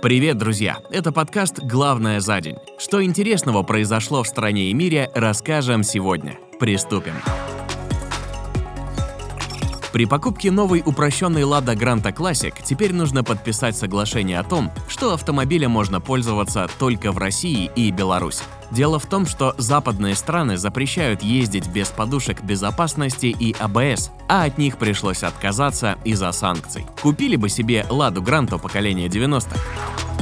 Привет, друзья! Это подкаст «Главное за день». Что интересного произошло в стране и мире, расскажем сегодня. Приступим. При покупке новой упрощенной Lada Granta Classic теперь нужно подписать соглашение о том, что автомобилем можно пользоваться только в России и Беларуси. Дело в том, что западные страны запрещают ездить без подушек безопасности и АБС, а от них пришлось отказаться из-за санкций. Купили бы себе Ладу Гранту поколения 90-х.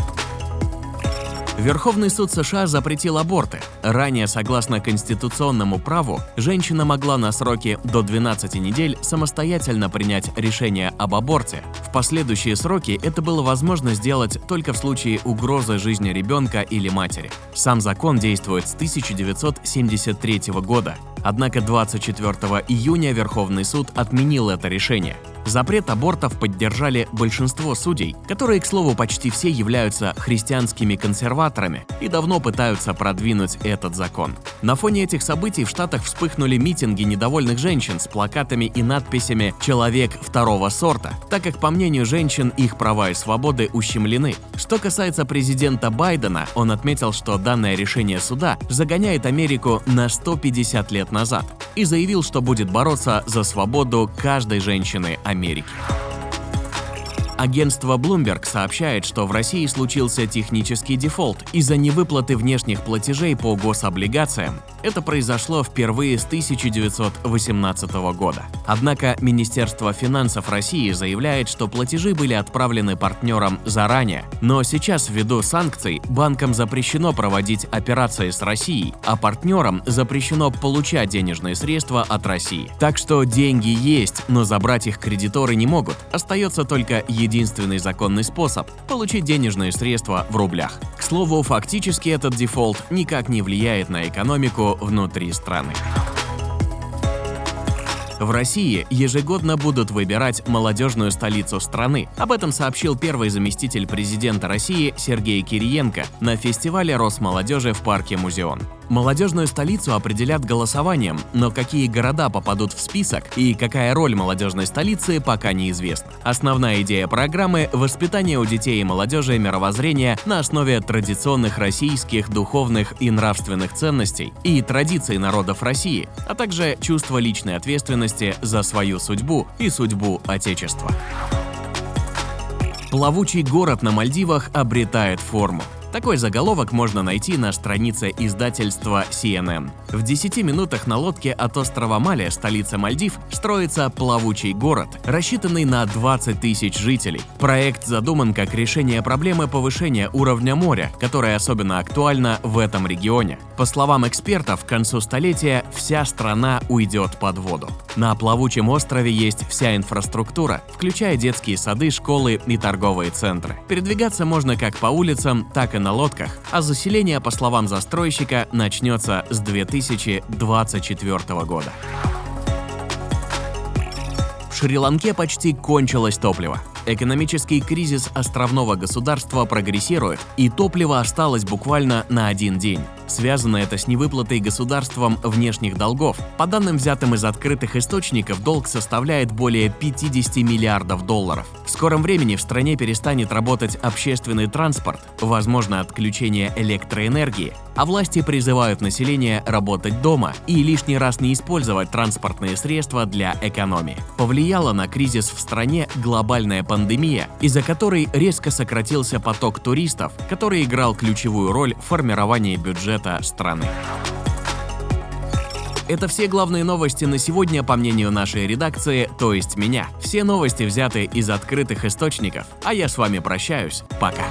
Верховный суд США запретил аборты. Ранее, согласно конституционному праву, женщина могла на сроки до 12 недель самостоятельно принять решение об аборте. В последующие сроки это было возможно сделать только в случае угрозы жизни ребенка или матери. Сам закон действует с 1973 года. Однако 24 июня Верховный суд отменил это решение. Запрет абортов поддержали большинство судей, которые, к слову, почти все являются христианскими консерваторами и давно пытаются продвинуть этот закон. На фоне этих событий в Штатах вспыхнули митинги недовольных женщин с плакатами и надписями «Человек второго сорта», так как, по мнению женщин, их права и свободы ущемлены. Что касается президента Байдена, он отметил, что данное решение суда загоняет Америку на 150 лет назад и заявил, что будет бороться за свободу каждой женщины Америки. Агентство Bloomberg сообщает, что в России случился технический дефолт из-за невыплаты внешних платежей по гособлигациям. Это произошло впервые с 1918 года. Однако Министерство финансов России заявляет, что платежи были отправлены партнерам заранее, но сейчас ввиду санкций банкам запрещено проводить операции с Россией, а партнерам запрещено получать денежные средства от России. Так что деньги есть, но забрать их кредиторы не могут. Остается только единственный законный способ – получить денежные средства в рублях. К слову, фактически этот дефолт никак не влияет на экономику внутри страны. В России ежегодно будут выбирать молодежную столицу страны. Об этом сообщил первый заместитель президента России Сергей Кириенко на фестивале Росмолодежи в парке Музеон. Молодежную столицу определят голосованием, но какие города попадут в список и какая роль молодежной столицы пока неизвестна. Основная идея программы – воспитание у детей и молодежи мировоззрения на основе традиционных российских духовных и нравственных ценностей и традиций народов России, а также чувство личной ответственности за свою судьбу и судьбу Отечества. Плавучий город на Мальдивах обретает форму. Такой заголовок можно найти на странице издательства CNN. В 10 минутах на лодке от острова Мали, столица Мальдив, строится плавучий город, рассчитанный на 20 тысяч жителей. Проект задуман как решение проблемы повышения уровня моря, которая особенно актуальна в этом регионе. По словам экспертов, к концу столетия вся страна уйдет под воду. На плавучем острове есть вся инфраструктура, включая детские сады, школы и торговые центры. Передвигаться можно как по улицам, так и на лодках, а заселение, по словам застройщика, начнется с 2024 года. В Шри-Ланке почти кончилось топливо. Экономический кризис островного государства прогрессирует, и топливо осталось буквально на один день. Связано это с невыплатой государством внешних долгов. По данным, взятым из открытых источников, долг составляет более 50 миллиардов долларов. В скором времени в стране перестанет работать общественный транспорт, возможно отключение электроэнергии, а власти призывают население работать дома и лишний раз не использовать транспортные средства для экономии. Повлияла на кризис в стране глобальная пандемия, из-за которой резко сократился поток туристов, который играл ключевую роль в формировании бюджета страны. Это все главные новости на сегодня, по мнению нашей редакции, то есть меня. Все новости взяты из открытых источников, а я с вами прощаюсь. Пока.